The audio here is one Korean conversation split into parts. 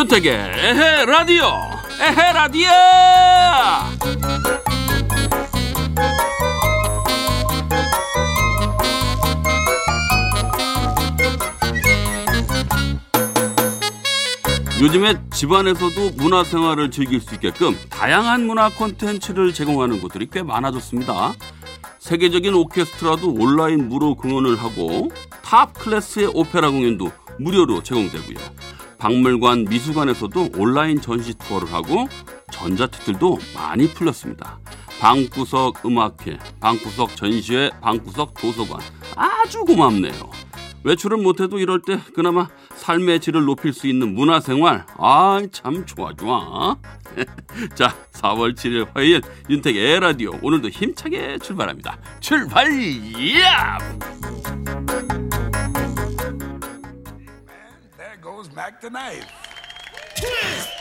윤택의 에헤 라디오 에헤 라디오 요즘에 집안에서도 문화생활을 즐길 수 있게끔 다양한 문화 콘텐츠를 제공하는 곳들이 꽤 많아졌습니다. 세계적인 오케스트라도 온라인 무료 공연을 하고 top class의 오페라 공연도 무료로 제공되고요. 박물관, 미술관에서도 온라인 전시 투어를 하고 전자책들도 많이 풀렸습니다. 방구석 음악회, 방구석 전시회, 방구석 도서관. 아주 고맙네요. 외출은 못해도 이럴 때 그나마 삶의 질을 높일 수 있는 문화생활. 아 참 좋아 좋아 자 4월 7일 화요일 윤택의 에헤라디오. 오늘도 힘차게 출발합니다. 출발! 야 smack the knife.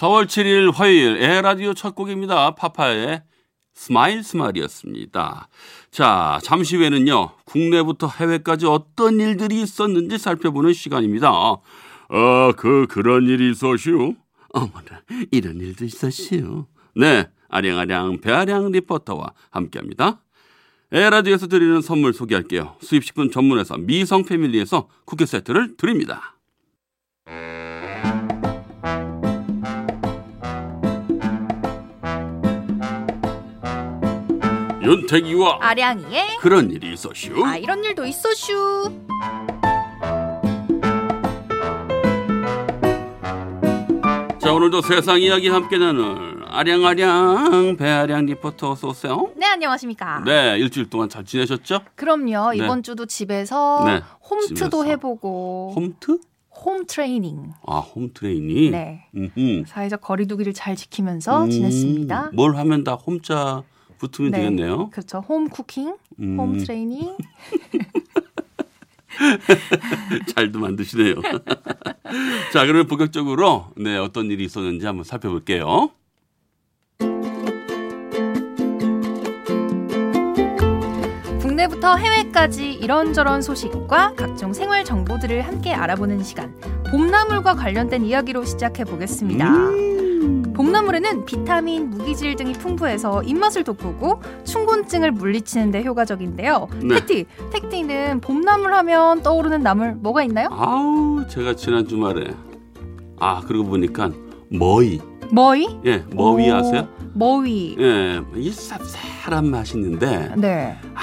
4월 7일 화요일 에헤라디오 첫 곡입니다. 파파의 Smile Smile이었습니다. 자 잠시 후에는요 국내부터 해외까지 어떤 일들이 있었는지 살펴보는 시간입니다. 아 그 그런 일이 있었슈? 어머나 이런 일도 있었슈? 네 아량아량 배아량 리포터와 함께합니다. 에헤라디오에서 드리는 선물 소개할게요. 수입식품 전문회사 미성 패밀리에서 쿠키 세트를 드립니다 윤택이와 아량이의 그런 일이 있었슈. 아 이런 일도 있었슈. 자 오늘도 세상 이야기 함께 나눌 아량아량 배아량 리포터 어서 오세요. 네 안녕하십니까. 네 일주일 동안 잘 지내셨죠? 그럼요 네. 이번 주도 집에서 네, 홈트도 집에서. 해보고 홈트? home training. 아 home training. 네. 음흠. 사회적 거리두기를 잘 지키면서 음, 지냈습니다. 뭘 하면 다 홈자 붙으면 되겠네요. 그렇죠. 홈 쿠킹, 음. 홈 트레이닝. 잘도 만드시네요. 자 그러면 본격적으로 네 어떤 일이 있었는지 한번 살펴볼게요. 국내부터 해외까지 이런저런 소식과 각종 생활 정보들을 함께 알아보는 시간. 봄나물과 관련된 이야기로 시작해 보겠습니다. 음. 봄나물에는 비타민, 무기질 등이 풍부해서 입맛을 돋구고 충곤증을 물리치는 데 효과적인데요. 네. 택티, 택티는 봄나물 하면 떠오르는 나물 뭐가 있나요? 아우 제가 지난 주말에 아 그러고 보니까 머위 머위? 예 머위 오, 아세요? 머위. 예, 이 쌉쌀한 맛이 있는데 네. 아,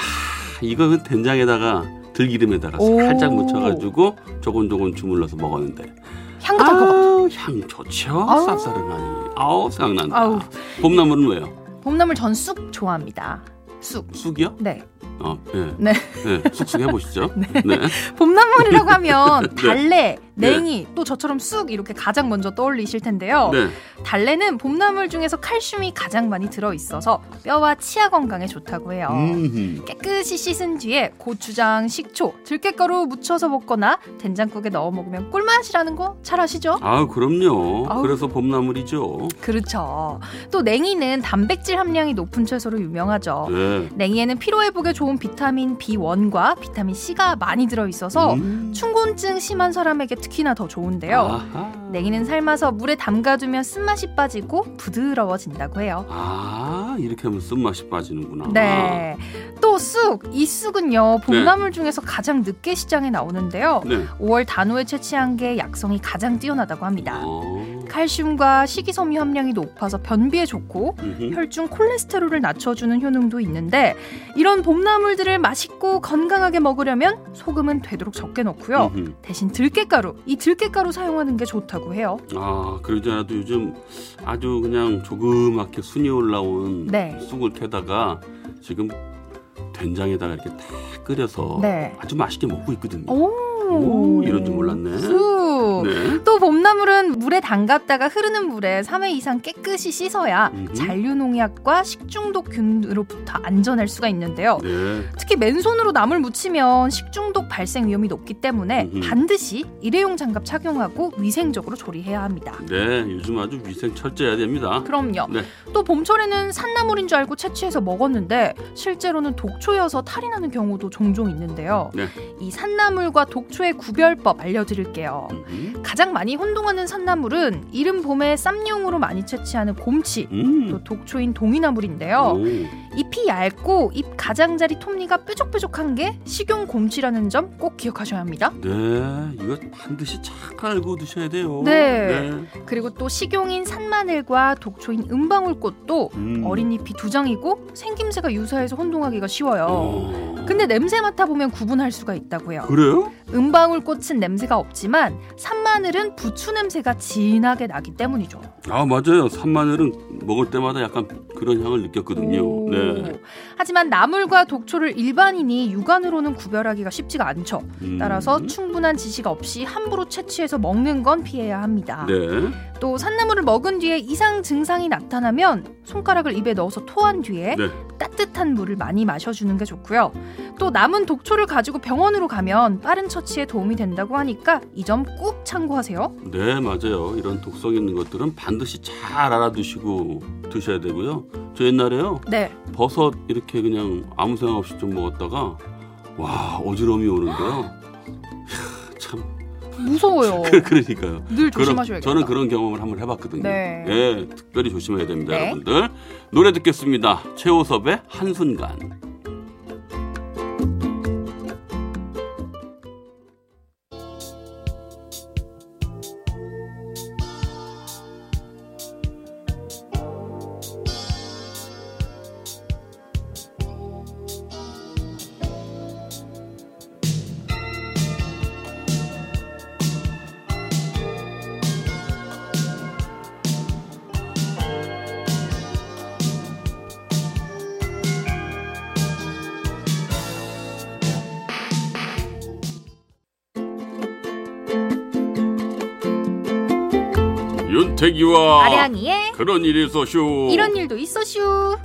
이거 된장에다가 들기름에다가 오. 살짝 묻혀가지고 조곤조곤 주물러서 먹었는데 향긋할 것 같아. 아우 향 좋죠 아우. 쌉싸름하니 아우 생각난다 아우. 봄나물은 왜요? 봄나물 전 쑥 좋아합니다. 쑥. 쑥이요? 네. 어, 예. 네. 예, 쑥쑥 해보시죠 네. 봄나물이라고 하면 네. 달래, 냉이, 또 저처럼 쑥 이렇게 가장 먼저 떠올리실 텐데요. 네. 달래는 봄나물 중에서 칼슘이 가장 많이 들어 있어서 뼈와 치아 건강에 좋다고 해요. 음. 깨끗이 씻은 뒤에 고추장, 식초, 들깨가루 묻혀서 먹거나 된장국에 넣어 먹으면 꿀맛이라는 거 잘 아시죠? 아 그럼요 아우. 그래서 봄나물이죠 그렇죠. 또 냉이는 단백질 함량이 높은 채소로 유명하죠. 네. 냉이에는 피로 회복에 좋은 비타민 B1과 비타민 C가 많이 들어 있어서 음. 충곤증 심한 사람에게 특히나 더 좋은데요. 아하. 냉이는 삶아서 물에 담가두면 쓴맛이 빠지고 부드러워진다고 해요. 아 이렇게 하면 쓴맛이 빠지는구나 네. 또 쑥. 이 쑥은요, 봄나물 중에서 가장 늦게 시장에 나오는데요. 네. 5월 단오에 채취한 게 약성이 가장 뛰어나다고 합니다. 어. 칼슘과 식이섬유 함량이 높아서 변비에 좋고 음흠. 혈중 콜레스테롤을 낮춰주는 효능도 있는데 이런 봄나물들을 맛있고 건강하게 먹으려면 소금은 되도록 적게 넣고요. 음흠. 대신 들깨가루, 이 들깨가루 사용하는 게 좋다고 해요. 아, 그러지 않아도 요즘 아주 그냥 조그맣게 순이 올라온 네. 쑥을 캐다가 지금 된장에다가 이렇게 다 끓여서 네. 아주 맛있게 먹고 있거든요. 오, 오, 이런 줄 몰랐네. 쑥. 네. 또 봄나물은 물에 담갔다가 흐르는 물에 3회 이상 깨끗이 씻어야 음흠. 잔류농약과 식중독균으로부터 안전할 수가 있는데요. 네. 특히 맨손으로 나물 묻히면 식중독 발생 위험이 높기 때문에 음흠. 반드시 일회용 장갑 착용하고 위생적으로 조리해야 합니다. 네, 요즘 아주 위생 철저해야 됩니다. 그럼요. 네. 또 봄철에는 산나물인 줄 알고 채취해서 먹었는데 실제로는 독초여서 탈이 나는 경우도 종종 있는데요. 네. 이 산나물과 독초의 구별법 알려드릴게요. 음. 가장 많이 혼동하는 산나물은 이른 봄에 쌈용으로 많이 채취하는 곰치, 음. 또 독초인 동이나물인데요. 오. 잎이 얇고 잎 가장자리 톱니가 뾰족뾰족한 게 식용 곰치라는 점 꼭 기억하셔야 합니다. 네, 이거 반드시 잘 알고 드셔야 돼요. 네. 그리고 또 식용인 산마늘과 독초인 은방울꽃도 음. 어린 잎이 두 장이고 생김새가 유사해서 혼동하기가 쉬워요. 어. 근데 냄새 맡아보면 구분할 수가 있다고요. 그래요? 은방울꽃은 냄새가 없지만 산마늘은 부추 냄새가 진하게 나기 때문이죠. 아 맞아요. 산마늘은 먹을 때마다 약간 그런 향을 느꼈거든요. 오. 네. 하지만 나물과 독초를 일반인이 육안으로는 구별하기가 쉽지가 않죠. 음. 따라서 충분한 지식 없이 함부로 채취해서 먹는 건 피해야 합니다. 네. 또 산나물을 먹은 뒤에 이상 증상이 나타나면 손가락을 입에 넣어서 토한 뒤에 네. 따뜻한 물을 많이 마셔주는 게 좋고요. 또 남은 독초를 가지고 병원으로 가면 빠른 처치에 도움이 된다고 하니까 이 점 꼭 참고하세요. 네, 맞아요. 이런 독성 있는 것들은 반드시 잘 알아두시고 드셔야 되고요. 저 옛날에요. 네. 버섯 이렇게 그냥 아무 생각 없이 좀 먹었다가 와, 어지러움이 오는데요. 참 무서워요. 그러니까요. 늘 조심하셔야겠다. 저는 그런 경험을 한번 해봤거든요. 네. 예, 특별히 조심해야 됩니다, 네. 여러분들. 노래 듣겠습니다. 최호섭의 한순간. 윤태기와 아량이의 그런 일이 있어쇼. 이런 일도 있어슈.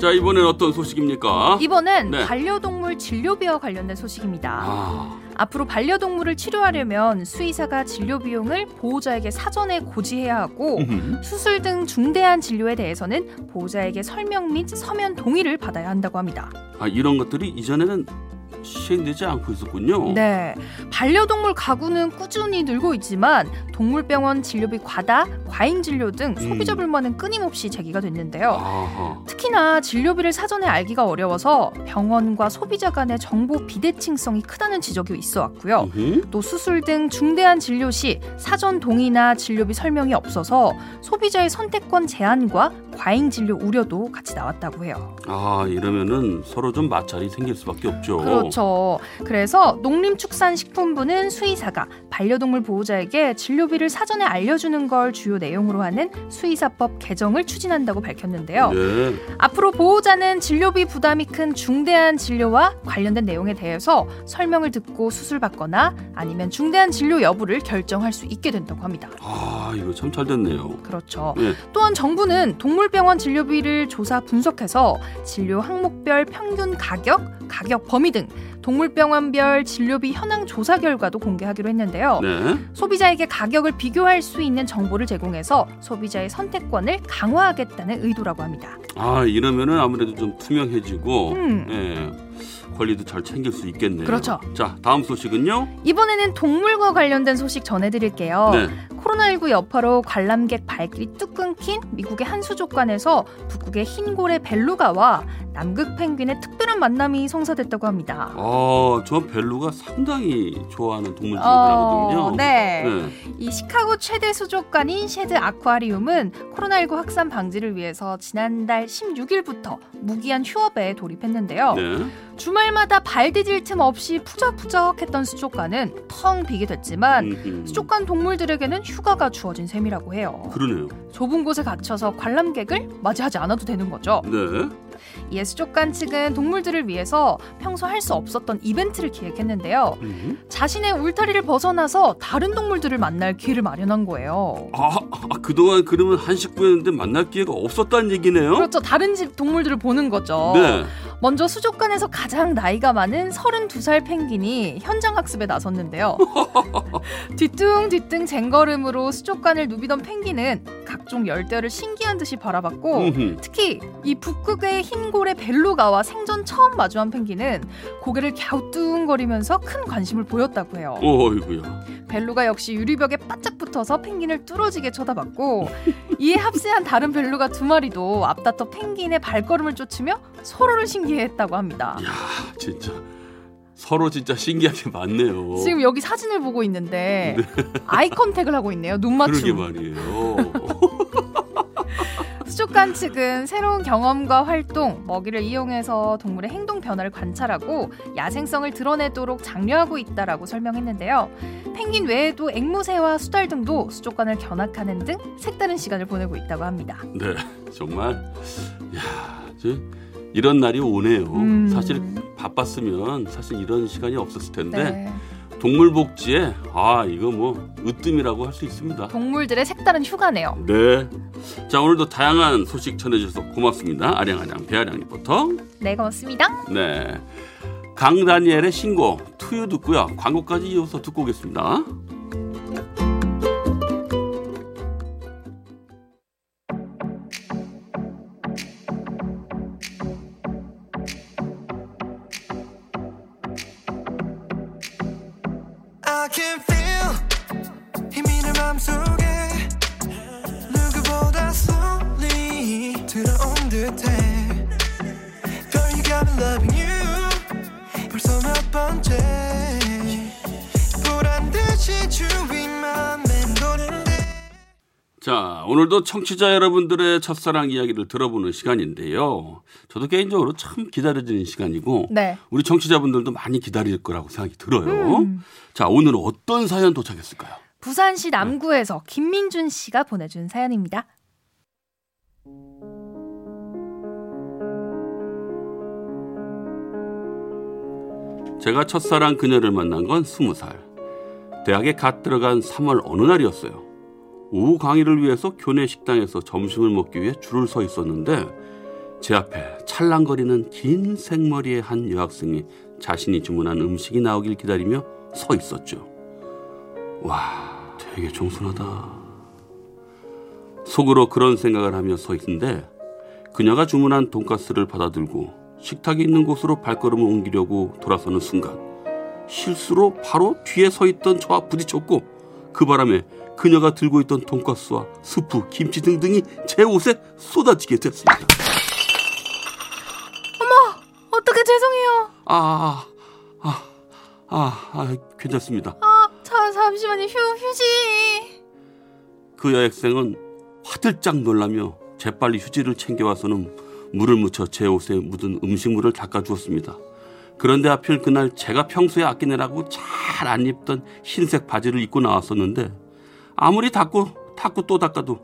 자 이번엔 어떤 소식입니까? 이번엔 네. 반려동물 진료비와 관련된 소식입니다. 아, 앞으로 반려동물을 치료하려면 수의사가 진료 비용을 보호자에게 사전에 고지해야 하고. 수술 등 중대한 진료에 대해서는 보호자에게 설명 및 서면 동의를 받아야 한다고 합니다. 아 이런 것들이 이전에는 시행되지 않고 있었군요. 네. 반려동물 가구는 꾸준히 늘고 있지만 동물병원 진료비 과다, 과잉 진료 등 소비자 음. 불만은 끊임없이 제기가 됐는데요. 아하. 특히나 진료비를 사전에 알기가 어려워서 병원과 소비자 간의 정보 비대칭성이 크다는 지적이 있어 왔고요. 또 수술 등 중대한 진료 시 사전 동의나 진료비 설명이 없어서 소비자의 선택권 제한과 과잉 진료 우려도 같이 나왔다고 해요. 아 이러면은 서로 좀 마찰이 생길 수밖에 없죠. 그렇죠. 그래서 농림축산식품부는 수의사가 반려동물 보호자에게 진료비를 사전에 알려주는 걸 주요 내용으로 하는 수의사법 개정을 추진한다고 밝혔는데요. 네. 앞으로 보호자는 진료비 부담이 큰 중대한 진료와 관련된 내용에 대해서 설명을 듣고 수술받거나 아니면 중대한 진료 여부를 결정할 수 있게 된다고 합니다. 아 이거 참 잘 됐네요. 그렇죠. 예. 또한 정부는 동물병원 진료비를 조사 분석해서 진료 항목별 평균 가격, 가격 범위 등 동물병원별 진료비 현황 조사 결과도 공개하기로 했는데요. 네. 소비자에게 가격을 비교할 수 있는 정보를 제공해서 소비자의 선택권을 강화하겠다는 의도라고 합니다. 아 이러면은 아무래도 좀 투명해지고 음. 예, 권리도 잘 챙길 수 있겠네요. 그렇죠. 자 다음 소식은요. 이번에는 동물과 관련된 소식 전해드릴게요. 네. 코로나19 여파로 관람객 발길이 뚝 끊긴 미국의 한 수족관에서 북극의 흰 고래 벨루가와 남극 펭귄의 특별한 만남이 성사됐다고 합니다. 아 저 벨루가 상당히 좋아하는 동물 중에 하나거든요. 어, 네. 네. 이 시카고 최대 수족관인 쉐드 아쿠아리움은 코로나19 확산 방지를 위해서 지난달 16일부터 무기한 휴업에 돌입했는데요. 네. 주말마다 발 디딜 틈 없이 북적북적했던 수족관은 텅 비게 됐지만 음흠. 수족관 동물들에게는 휴가가 주어진 셈이라고 해요. 그러네요. 좁은 곳에 갇혀서 관람객을 맞이하지 않아도 되는 거죠. 네. 이에 수족관 측은 동물들을 위해서 평소 할 수 없었던 이벤트를 기획했는데요. 음? 자신의 울타리를 벗어나서 다른 동물들을 만날 기회를 마련한 거예요. 아, 아, 그동안 그러면 한 식구였는데 만날 기회가 없었다는 얘기네요? 그렇죠. 다른 집 동물들을 보는 거죠. 네. 먼저 수족관에서 가장 나이가 많은 32살 펭귄이 현장 학습에 나섰는데요. 뒤뚱뒤뚱 쟁걸음으로 수족관을 누비던 펭귄은 각종 열대어를 신기한 듯이 바라봤고 음흠. 특히 이 북극의 흰 고래 벨루가와 생전 처음 마주한 펭귄은 고개를 갸우뚱거리면서 큰 관심을 보였다고 해요. 어이구야. 벨루가 역시 유리벽에 바짝 붙어서 펭귄을 뚫어지게 쳐다봤고 이에 합세한 다른 벨루가 두 마리도 앞다퉈 펭귄의 발걸음을 쫓으며 서로를 신기해했다고 합니다. 야, 진짜 서로 진짜 신기하게 많네요. 지금 여기 사진을 보고 있는데 아이 컨택을 하고 있네요. 눈 그러게 맞춤. 말이에요. 수족관 측은 새로운 경험과 활동, 먹이를 이용해서 동물의 행동 변화를 관찰하고 야생성을 드러내도록 장려하고 있다라고 설명했는데요. 펭귄 외에도 앵무새와 수달 등도 수족관을 견학하는 등 색다른 시간을 보내고 있다고 합니다. 네, 정말 야, 저 이런 날이 오네요. 음. 사실 바빴으면 사실 이런 시간이 없었을 텐데 네. 동물 복지에 아 이거 뭐 으뜸이라고 할 수 있습니다. 동물들의 색다른 휴가네요. 네. 자 오늘도 다양한 소식 전해주셔서 고맙습니다. 아량아량 배아량 리포터. 네, 고맙습니다. 네. 강다니엘의 신곡 투유 듣고요. 광고까지 이어서 듣고 오겠습니다. 오늘도 청취자 여러분들의 첫사랑 이야기를 들어보는 시간인데요. 저도 개인적으로 참 기다려지는 시간이고, 네. 우리 청취자분들도 많이 기다릴 거라고 생각이 들어요. 음. 자, 오늘은 어떤 사연 도착했을까요? 부산시 남구에서 김민준 씨가 보내준 사연입니다. 제가 첫사랑 그녀를 만난 건 스무 살. 대학에 갓 들어간 3월 어느 날이었어요. 오후 강의를 위해서 교내 식당에서 점심을 먹기 위해 줄을 서 있었는데 제 앞에 찰랑거리는 긴 생머리의 한 여학생이 자신이 주문한 음식이 나오길 기다리며 서 있었죠. 와, 되게 정순하다. 속으로 그런 생각을 하며 서 있는데 그녀가 주문한 돈가스를 받아들고 식탁이 있는 곳으로 발걸음을 옮기려고 돌아서는 순간 실수로 바로 뒤에 서 있던 저와 부딪혔고 그 바람에 그녀가 들고 있던 돈가스와 스프, 김치 등등이 제 옷에 쏟아지게 됐습니다. 어떻게 죄송해요. 아, 아, 아, 아, 괜찮습니다. 아, 자, 잠시만요. 휴, 휴지. 그 여학생은 화들짝 놀라며 재빨리 휴지를 챙겨와서는 물을 묻혀 제 옷에 묻은 음식물을 닦아주었습니다. 그런데 하필 그날 제가 평소에 아끼느라고 잘 안 입던 흰색 바지를 입고 나왔었는데 아무리 닦고 닦고 또 닦아도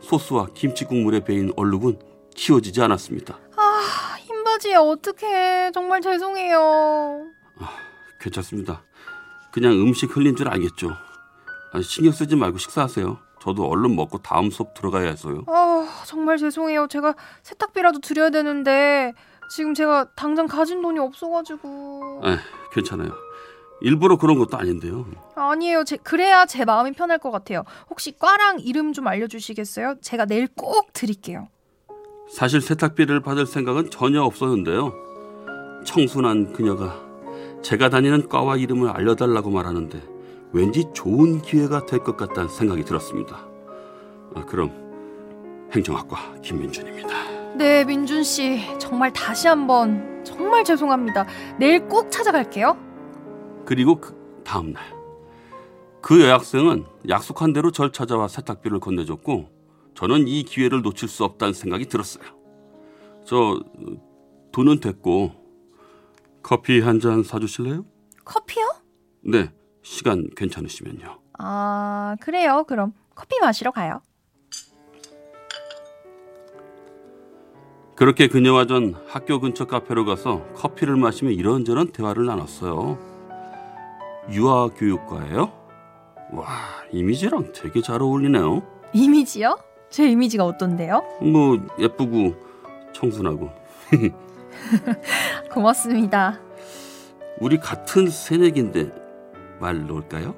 소스와 김치 국물에 배인 얼룩은 치워지지 않았습니다. 아, 흰 바지에 어떡해. 정말 죄송해요. 괜찮습니다. 그냥 음식 흘린 줄 알겠죠. 아, 신경 쓰지 말고 식사하세요. 저도 얼른 먹고 다음 수업 들어가야 해서요. 아, 정말 죄송해요. 제가 세탁비라도 드려야 되는데 지금 제가 당장 가진 돈이 없어가지고. 에, 괜찮아요. 일부러 그런 것도 아닌데요. 아니에요. 제, 그래야 제 마음이 편할 것 같아요. 혹시 과랑 이름 좀 알려주시겠어요? 제가 내일 꼭 드릴게요. 사실 세탁비를 받을 생각은 전혀 없었는데요. 청순한 그녀가 제가 다니는 과와 이름을 알려달라고 말하는데 왠지 좋은 기회가 될 것 같다는 생각이 들었습니다. 아, 그럼 행정학과 김민준입니다. 네, 민준 씨. 정말 다시 한번 정말 죄송합니다. 내일 꼭 찾아갈게요. 그리고 그 다음 날. 그 여학생은 약속한 대로 절 찾아와 세탁비를 건네줬고 저는 이 기회를 놓칠 수 없다는 생각이 들었어요. 저 돈은 됐고 커피 한 잔 사주실래요? 커피요? 네, 시간 괜찮으시면요. 아, 그래요. 그럼 커피 마시러 가요. 그렇게 그녀와 전 학교 근처 카페로 가서 커피를 마시며 이런저런 대화를 나눴어요. 유아 교육과예요? 와, 이미지랑 되게 잘 어울리네요. 이미지요? 제 이미지가 어떤데요? 뭐 예쁘고 청순하고. 고맙습니다. 우리 같은 새내기인데 말 놓을까요?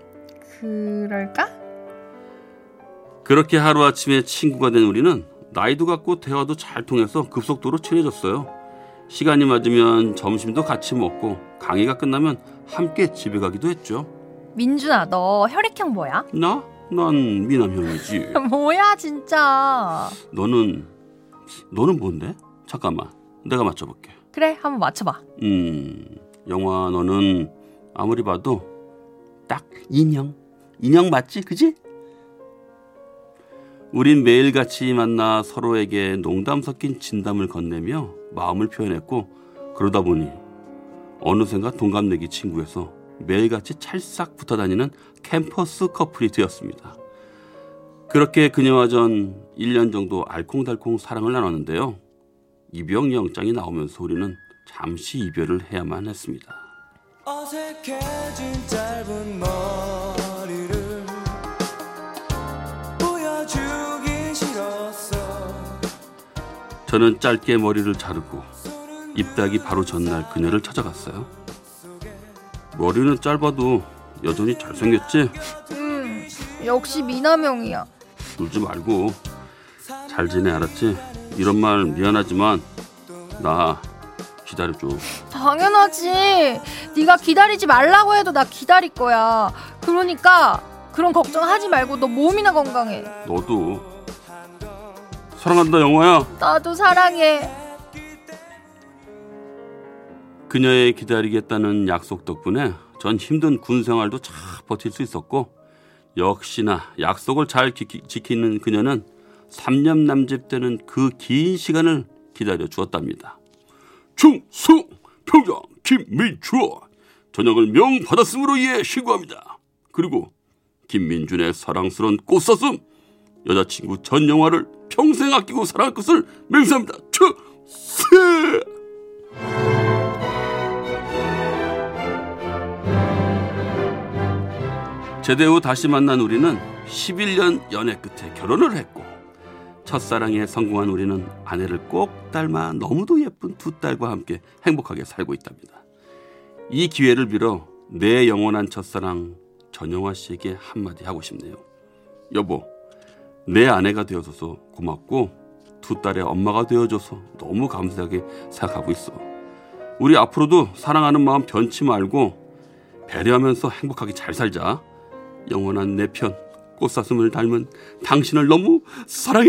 그럴까? 그렇게 하루아침에 친구가 된 우리는 나이도 같고 대화도 잘 통해서 급속도로 친해졌어요. 시간이 맞으면 점심도 같이 먹고 강의가 끝나면 함께 집에 가기도 했죠. 민준아, 너 혈액형 뭐야? 나? 난 미남형이지. 뭐야, 진짜. 너는 너는 뭔데? 잠깐만. 내가 맞춰 볼게. 그래, 한번 맞춰 봐. 음, 영화 너는 아무리 봐도 딱 인형. 인형 맞지? 그지? 우린 매일같이 만나 서로에게 농담 섞인 진담을 건네며 마음을 표현했고 그러다 보니 어느샌가 동갑내기 친구에서 매일같이 찰싹 붙어 다니는 캠퍼스 커플이 되었습니다. 그렇게 그녀와 전 1년 정도 알콩달콩 사랑을 나눴는데요. 이병 영장이 나오면서 우리는 잠시 이별을 해야만 했습니다. 어색해진 짧은 머리를 보여주기 싫었어 저는 짧게 머리를 자르고 입다기 바로 전날 그녀를 찾아갔어요. 머리는 짧아도 여전히 잘생겼지? 음, 역시 미남형이야. 울지 말고 잘 지내 알았지? 이런 말 미안하지만 나 기다려줘. 당연하지. 네가 기다리지 말라고 해도 나 기다릴 거야. 그러니까 그런 걱정하지 말고 너 몸이나 건강해. 너도 사랑한다 영화야. 나도 사랑해. 그녀의 기다리겠다는 약속 덕분에 전 힘든 군 생활도 잘 버틸 수 있었고 역시나 약속을 잘 지키, 지키는 그녀는 3년 남짓 되는 그 긴 시간을 기다려 주었답니다. 충성 평장 김민주 전역을 명 받았음으로 이에 신고합니다. 그리고 김민준의 사랑스러운 꽃사슴 여자친구 전 영화를 평생 아끼고 사랑할 것을 맹세합니다. 추세 제대 후 다시 만난 우리는 11년 연애 끝에 결혼을 했고 첫사랑에 성공한 우리는 아내를 꼭 닮아 너무도 예쁜 두 딸과 함께 행복하게 살고 있답니다. 이 기회를 빌어 내 영원한 첫사랑 전영화 씨에게 한마디 하고 싶네요. 여보, 내 아내가 되어줘서 고맙고 두 딸의 엄마가 되어줘서 너무 감사하게 생각하고 있어. 우리 앞으로도 사랑하는 마음 변치 말고 배려하면서 행복하게 잘 살자. 영원한 내 편 꽃사슴을 닮은 당신을 너무 사랑해.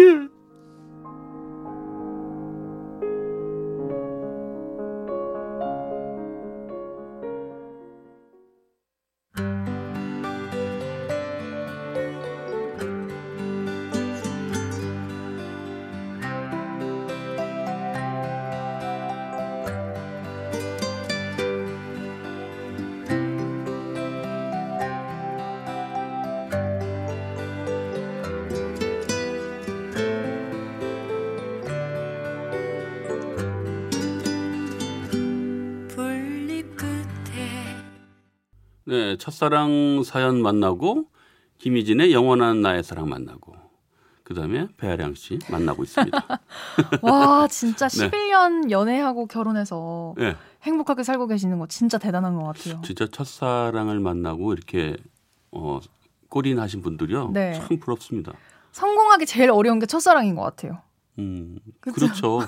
네, 첫사랑 사연 만나고 김희진의 영원한 나의 사랑 만나고 그다음에 배아량 씨 만나고 있습니다. 와, 진짜 네. 11년 연애하고 결혼해서 네, 행복하게 살고 계시는 거 진짜 대단한 것 같아요. 진짜 첫사랑을 만나고 이렇게 어, 골인하신 분들이요. 네. 참 부럽습니다. 성공하기 제일 어려운 게 첫사랑인 것 같아요. 음? 그렇죠.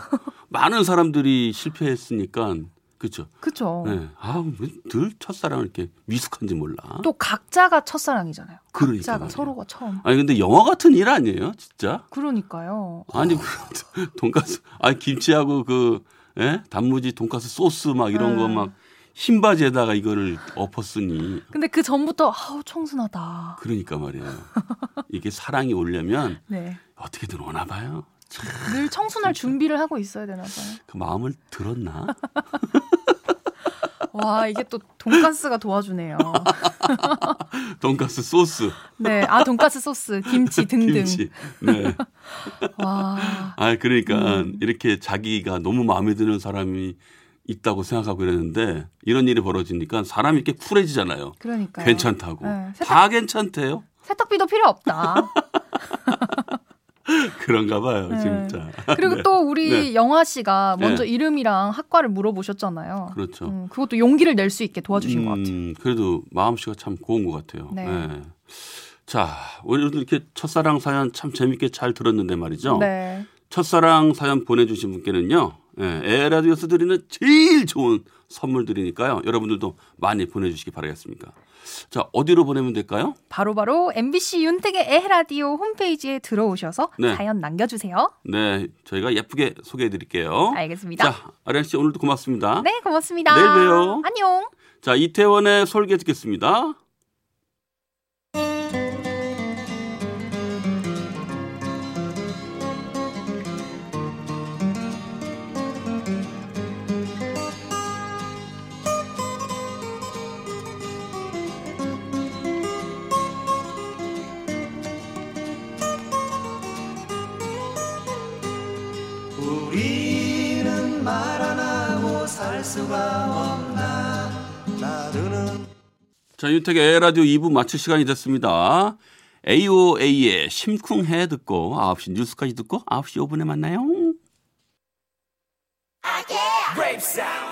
많은 사람들이 실패했으니까 그렇죠. 그쵸? 네. 아, 왜늘 첫사랑을 이렇게 미숙한지 몰라. 또 각자가 첫사랑이잖아요. 그러니까 각자가 말이에요. 서로가 처음. 아니 근데 영화 같은 일 아니에요, 진짜? 그러니까요. 아니 그 돈가스, 아니 김치하고 그 예? 단무지 돈가스 소스 막 이런 네. 거막 흰 바지에다가 이거를 엎었으니 근데 그 전부터 아우 청순하다. 그러니까 말이에요. 이게 사랑이 오려면 네. 어떻게든 오나 봐요. 늘 청순할 준비를 하고 있어야 되나 봐요. 그 마음을 들었나? 와 이게 또 돈가스가 도와주네요. 돈가스 소스, 네, 아 돈가스 소스, 김치 등등. 김치. 네. 와, 아, 그러니까 음. 이렇게 자기가 너무 마음에 드는 사람이 있다고 생각하고 이랬는데 이런 일이 벌어지니까 사람이 이렇게 쿨해지잖아요. 그러니까 괜찮다고. 네, 세탁- 다 괜찮대요. 세탁비도 필요 없다. 그런가 봐요, 네. 진짜. 그리고 네. 또 우리 네. 영화 씨가 먼저 네. 이름이랑 학과를 물어보셨잖아요. 그렇죠. 음, 그것도 용기를 낼 수 있게 도와주신 것 같아요. 음, 그래도 마음씨가 참 고운 것 같아요. 네. 네. 자, 오늘도 이렇게 첫사랑 사연 참 재밌게 잘 들었는데 말이죠. 네. 첫사랑 사연 보내주신 분께는요, 예, 에라디오에서 드리는 제일 좋은 선물 드리니까요. 여러분들도 많이 보내주시기 바라겠습니다. 자, 어디로 보내면 될까요? 바로바로 MBC 윤택의 에라디오 홈페이지에 들어오셔서 네. 사연 남겨주세요. 네, 저희가 예쁘게 소개해 드릴게요. 알겠습니다. 자, 아련 씨 오늘도 고맙습니다. 네, 고맙습니다. 내일 봬요. 안녕. 자, 이태원의 설계 듣겠습니다. 살 수가 없나 나르는 자, 윤택의 라디오 2부 마칠 시간이 됐습니다. AOA의 심쿵해 듣고 9시 뉴스까지 듣고 9시 5분에 만나요. And it